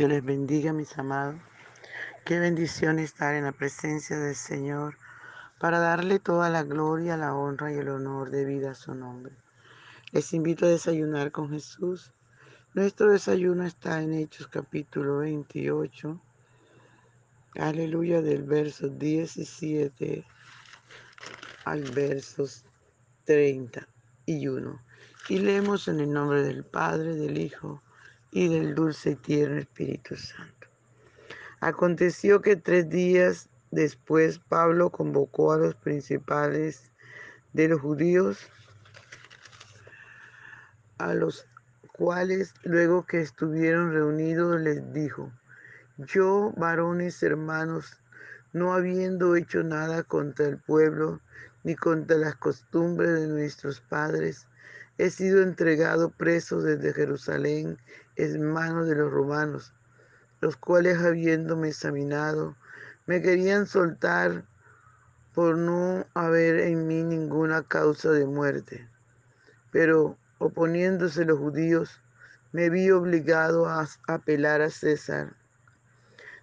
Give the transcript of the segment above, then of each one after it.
Yo les bendiga, mis amados. Qué bendición estar en la presencia del Señor para darle toda la gloria, la honra y el honor de vida a su nombre. Les invito a desayunar con Jesús. Nuestro desayuno está en Hechos capítulo 28. Aleluya del verso 17 al verso 31. Y leemos en el nombre del Padre, del Hijo y del dulce y tierno Espíritu Santo. Aconteció que tres días después Pablo convocó a los principales de los judíos, a los cuales luego que estuvieron reunidos les dijo, yo, varones hermanos, no habiendo hecho nada contra el pueblo ni contra las costumbres de nuestros padres, he sido entregado preso desde Jerusalén en manos de los romanos, los cuales habiéndome examinado, me querían soltar por no haber en mí ninguna causa de muerte. Pero oponiéndose los judíos, me vi obligado a apelar a César,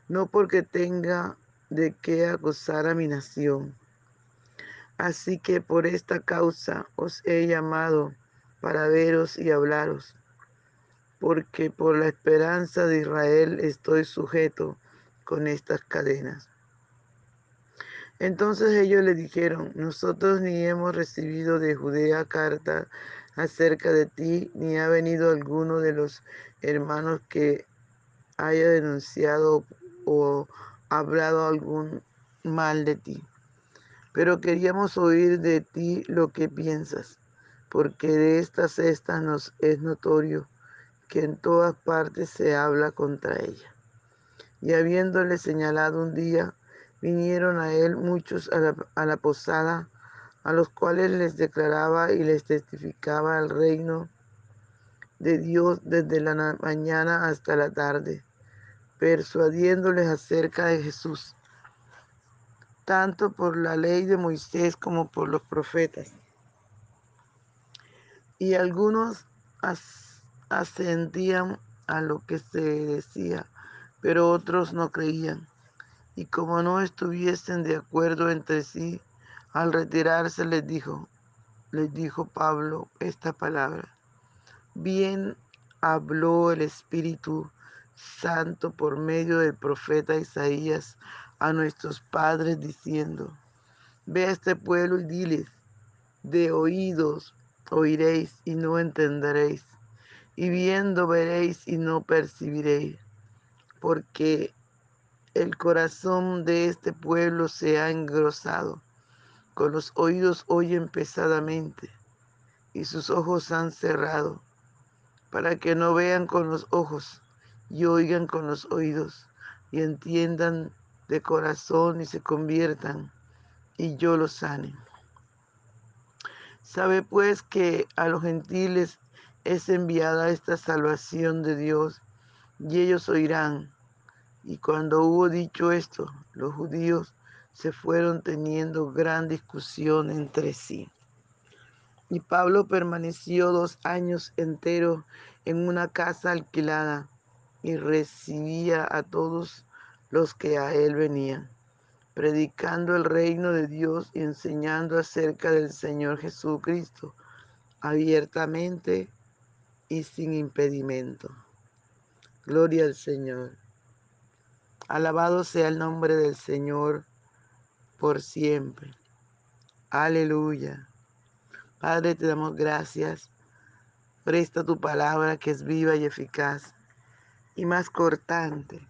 no porque tenga de qué acusar a mi nación. Así que por esta causa os he llamado para veros y hablaros porque por la esperanza de Israel estoy sujeto con estas cadenas. Entonces ellos le dijeron, nosotros ni hemos recibido de Judea carta acerca de ti, ni ha venido alguno de los hermanos que haya denunciado o hablado algún mal de ti. Pero queríamos oír de ti lo que piensas, porque de estas cestas nos es notorio que en todas partes se habla contra ella. Y habiéndole señalado un día, vinieron a él muchos a la, posada, a los cuales les declaraba y les testificaba el reino de Dios desde la mañana hasta la tarde, persuadiéndoles acerca de Jesús, tanto por la ley de Moisés como por los profetas. Y algunos asentían a lo que se decía, pero otros no creían. Y como no estuviesen de acuerdo entre sí, al retirarse les dijo, les dijo Pablo esta palabra. Bien habló el Espíritu Santo por medio del profeta Isaías a nuestros padres diciendo, ve a este pueblo y diles, de oídos oiréis y no entenderéis y viendo veréis y no percibiréis, porque el corazón de este pueblo se ha engrosado, con los oídos oyen pesadamente, y sus ojos han cerrado, para que no vean con los ojos y oigan con los oídos, y entiendan de corazón y se conviertan, y yo los sane. Sabe pues que a los gentiles es enviada esta salvación de Dios y ellos oirán. Y cuando hubo dicho esto, los judíos se fueron teniendo gran discusión entre sí. Y Pablo permaneció dos años enteros en una casa alquilada y recibía a todos los que a él venían, predicando el reino de Dios y enseñando acerca del Señor Jesucristo abiertamente y sin impedimento. Gloria al Señor. Alabado sea el nombre del Señor por siempre. Aleluya. Padre, te damos gracias por esta tu palabra que es viva y eficaz y más cortante,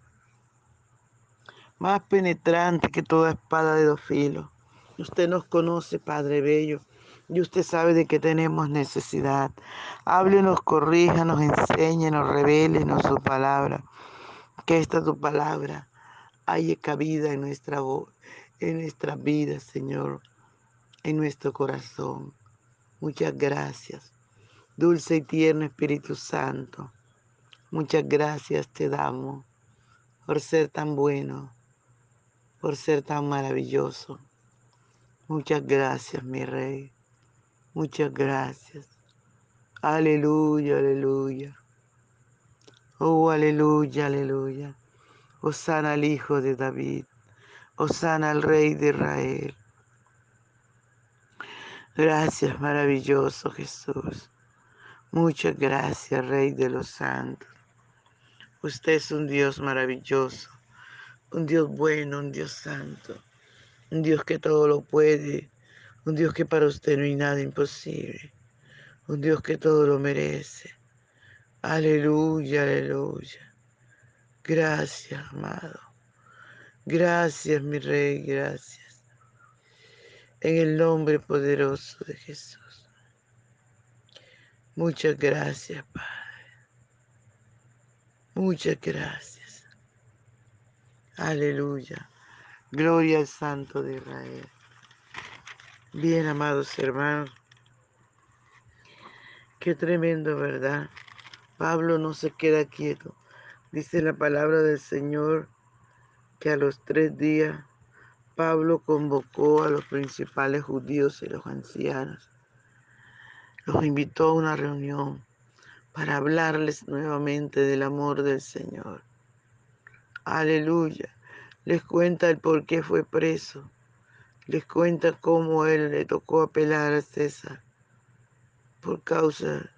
más penetrante que toda espada de dos filos. Usted nos conoce, Padre Bello y usted sabe de qué tenemos necesidad. Háblenos, corríjanos, enséñenos, revélenos su palabra. Que esta tu palabra haya cabida en nuestra voz, en nuestra vida, Señor, en nuestro corazón. Muchas gracias. Dulce y tierno Espíritu Santo, muchas gracias te damos por ser tan bueno, por ser tan maravilloso. Muchas gracias, mi Rey. Muchas gracias. Aleluya, aleluya. Oh, aleluya, aleluya. Osana al Hijo de David. Osana al Rey de Israel. Gracias, maravilloso Jesús. Muchas gracias, Rey de los Santos. Usted es un Dios maravilloso, un Dios bueno, un Dios santo, un Dios que todo lo puede, un Dios que para usted no hay nada imposible, un Dios que todo lo merece. Aleluya, aleluya. Gracias, amado. Gracias, mi Rey, gracias. En el nombre poderoso de Jesús. Muchas gracias, Padre. Muchas gracias. Aleluya. Gloria al Santo de Israel. Bien, amados hermanos. Qué tremendo, ¿verdad? Pablo no se queda quieto. Dice la palabra del Señor que a los tres días Pablo convocó a los principales judíos y los ancianos. Los invitó a una reunión para hablarles nuevamente del amor del Señor. Aleluya. Les cuenta el por qué fue preso. Les cuenta cómo él le tocó apelar a César por causa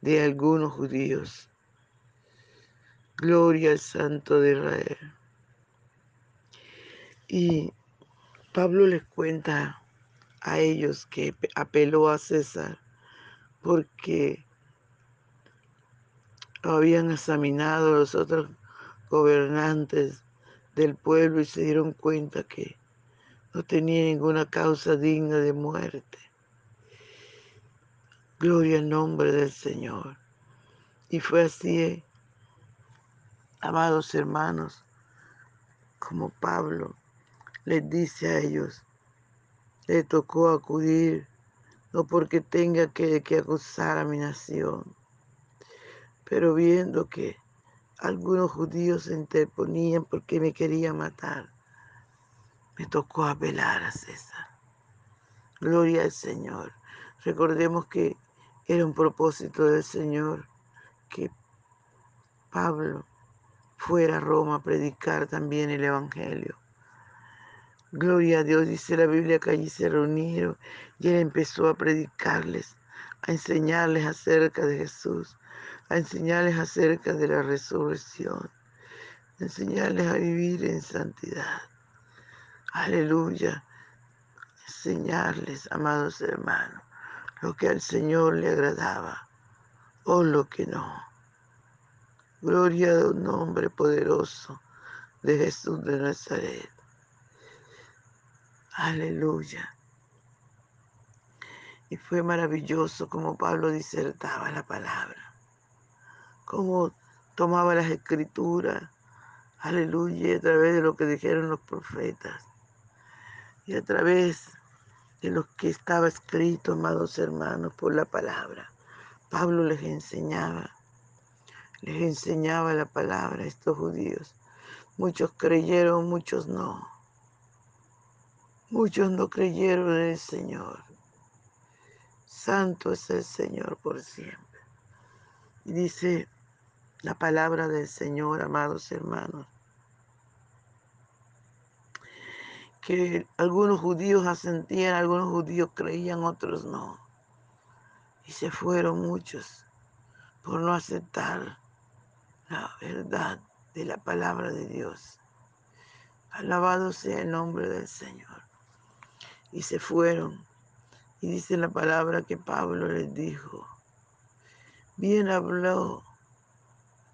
de algunos judíos. Gloria al Santo de Israel. Y Pablo les cuenta a ellos que apeló a César porque habían examinado los otros gobernantes del pueblo y se dieron cuenta que no tenía ninguna causa digna de muerte. Gloria al nombre del Señor. Y fue así, amados hermanos, como Pablo les dice a ellos, le tocó acudir, no porque tenga que, que acusar a mi nación, pero viendo que algunos judíos se interponían porque me querían matar, me tocó apelar a César. Gloria al Señor. Recordemos que era un propósito del Señor que Pablo fuera a Roma a predicar también el Evangelio. Gloria a Dios, dice la Biblia que allí se reunieron y él empezó a predicarles, a enseñarles acerca de Jesús, a enseñarles acerca de la resurrección, a enseñarles a vivir en santidad. Aleluya. Enseñarles, amados hermanos, lo que al Señor le agradaba o lo que no. Gloria a un nombre poderoso de Jesús de Nazaret. Aleluya. Y fue maravilloso como Pablo disertaba la palabra, como tomaba las escrituras, aleluya, a través de lo que dijeron los profetas y a través de lo que estaba escrito, amados hermanos, por la palabra. Pablo les enseñaba, les enseñaba la palabra a estos judíos. Muchos creyeron, muchos no. Muchos no creyeron en el Señor. Santo es el Señor por siempre. Y dice la palabra del Señor, amados hermanos, que algunos judíos asentían, algunos judíos creían, otros no. Y se fueron muchos por no aceptar la verdad de la palabra de Dios. Alabado sea el nombre del Señor y se fueron. Y dice la palabra que Pablo les dijo, bien habló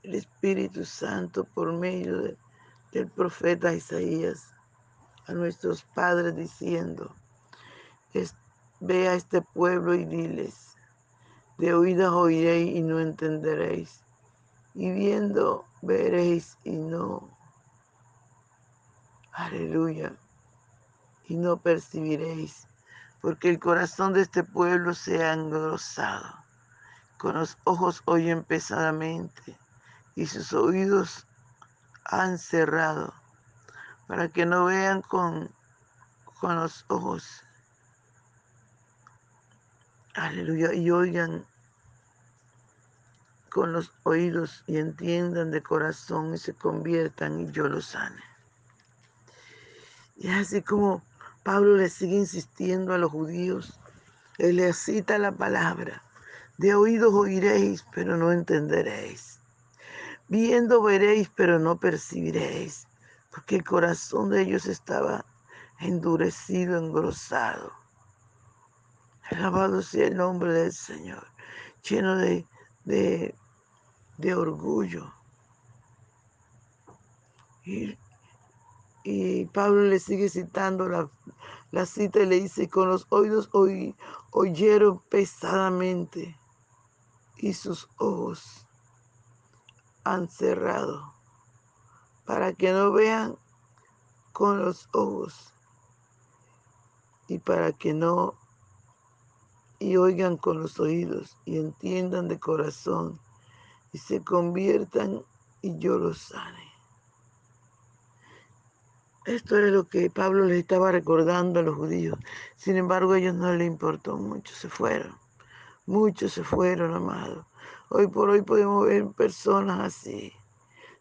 el Espíritu Santo por medio del profeta Isaías a nuestros padres diciendo, ve a este pueblo y diles, de oídas oiréis y no entenderéis, y viendo veréis y no. Aleluya y no percibiréis, porque el corazón de este pueblo se ha engrosado. Con los ojos oyen pesadamente y sus oídos han cerrado, para que no vean con, con los ojos. Aleluya, y oigan con los oídos y entiendan de corazón y se conviertan y yo los sane. Y así como Pablo le sigue insistiendo a los judíos, él le cita la palabra, de oídos oiréis, pero no entenderéis. Viendo veréis, pero no percibiréis, porque el corazón de ellos estaba endurecido, engrosado. Alabado sea el nombre del Señor, lleno de, de, orgullo. Y, y, Pablo le sigue citando la, la, cita y le dice, con los oídos oy, oyeron pesadamente y sus ojos han cerrado para que no vean con los ojos y para que no y oigan con los oídos y entiendan de corazón y se conviertan y yo los sane. Esto era lo que Pablo les estaba recordando a los judíos. Sin embargo, a ellos no les importó mucho, se fueron. Muchos se fueron, amados. Hoy por hoy podemos ver personas así.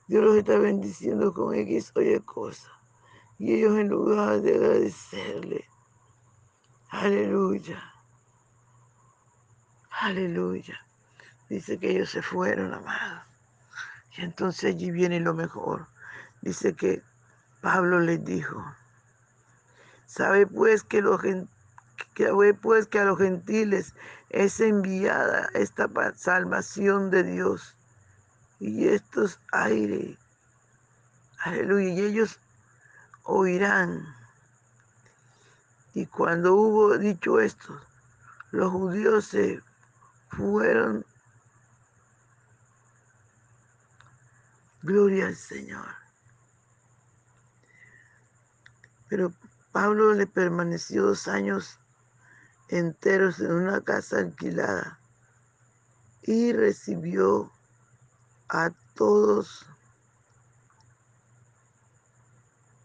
Dios los está bendiciendo con X o Y cosas. Y ellos en lugar de agradecerle, aleluya, aleluya, dice que ellos se fueron, amados. Y entonces allí viene lo mejor. Dice que Pablo les dijo, sabe pues que, los, que, pues que a los gentiles es enviada esta salvación de Dios y estos aires, aleluya, y ellos oirán. Y cuando hubo dicho esto, los judíos se fueron. Gloria al Señor. Pero Pablo le permaneció dos años enteros en una casa alquilada y recibió a todos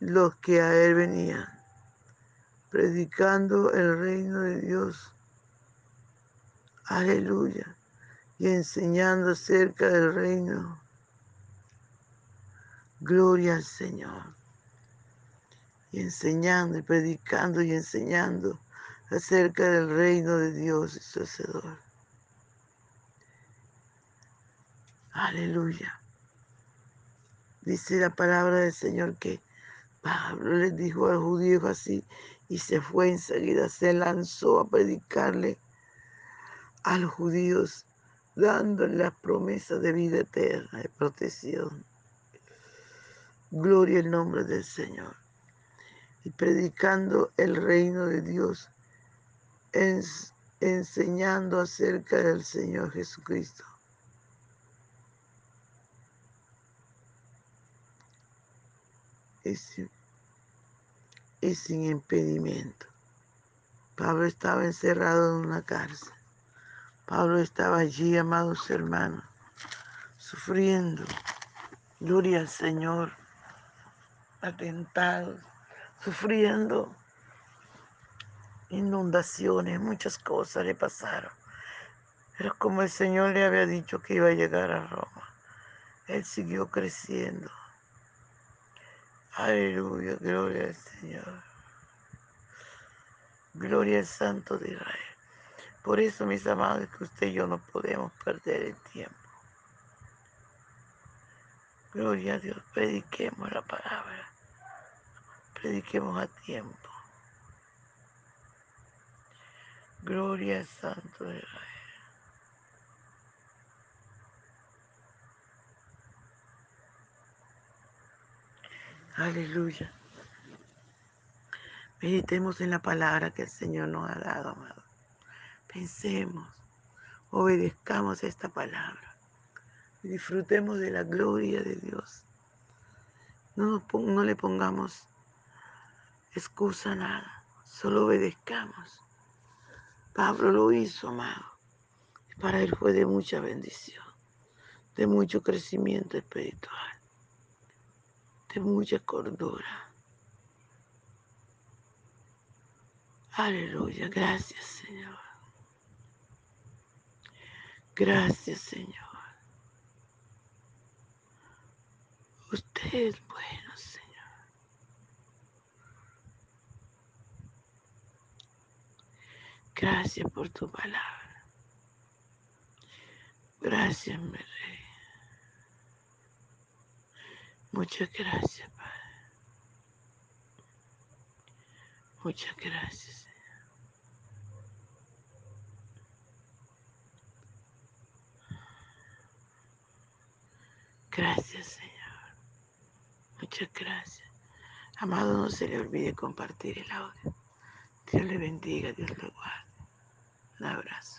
los que a él venían, predicando el reino de Dios. Aleluya. Y enseñando acerca del reino. Gloria al Señor y enseñando y predicando y enseñando acerca del reino de Dios y su Hacedor. Aleluya. Dice la palabra del Señor que Pablo les dijo al judío así y se fue enseguida, se lanzó a predicarle a los judíos, dándole las promesas de vida eterna, de protección. Gloria al nombre del Señor y predicando el reino de Dios, enseñando acerca del Señor Jesucristo. Y sin impedimento. Pablo estaba encerrado en una cárcel. Pablo estaba allí, amados hermanos, sufriendo. Gloria al Señor, atentados, sufriendo inundaciones, muchas cosas le pasaron. Pero como el Señor le había dicho que iba a llegar a Roma, Él siguió creciendo. Aleluya, gloria al Señor. Gloria al Santo de Israel. Por eso, mis amados, que usted y yo no podemos perder el tiempo. Gloria a Dios, prediquemos la palabra prediquemos a tiempo. Gloria al Santo de Israel. Aleluya. Meditemos en la palabra que el Señor nos ha dado, amado. Pensemos, obedezcamos esta palabra disfrutemos de la gloria de Dios. No, no le pongamos excusa nada, solo obedezcamos. Pablo lo hizo, amado. Para él fue de mucha bendición, de mucho crecimiento espiritual, de mucha cordura. Aleluya, gracias Señor. Gracias Señor. Usted es bueno, Señor. Gracias por tu palabra. Gracias, mi rey. Muchas gracias, Padre. Muchas gracias, Señor. Gracias, Señor. Muchas gracias. Amado, no se le olvide compartir el audio. Dios le bendiga, Dios le guarde. Un abrazo.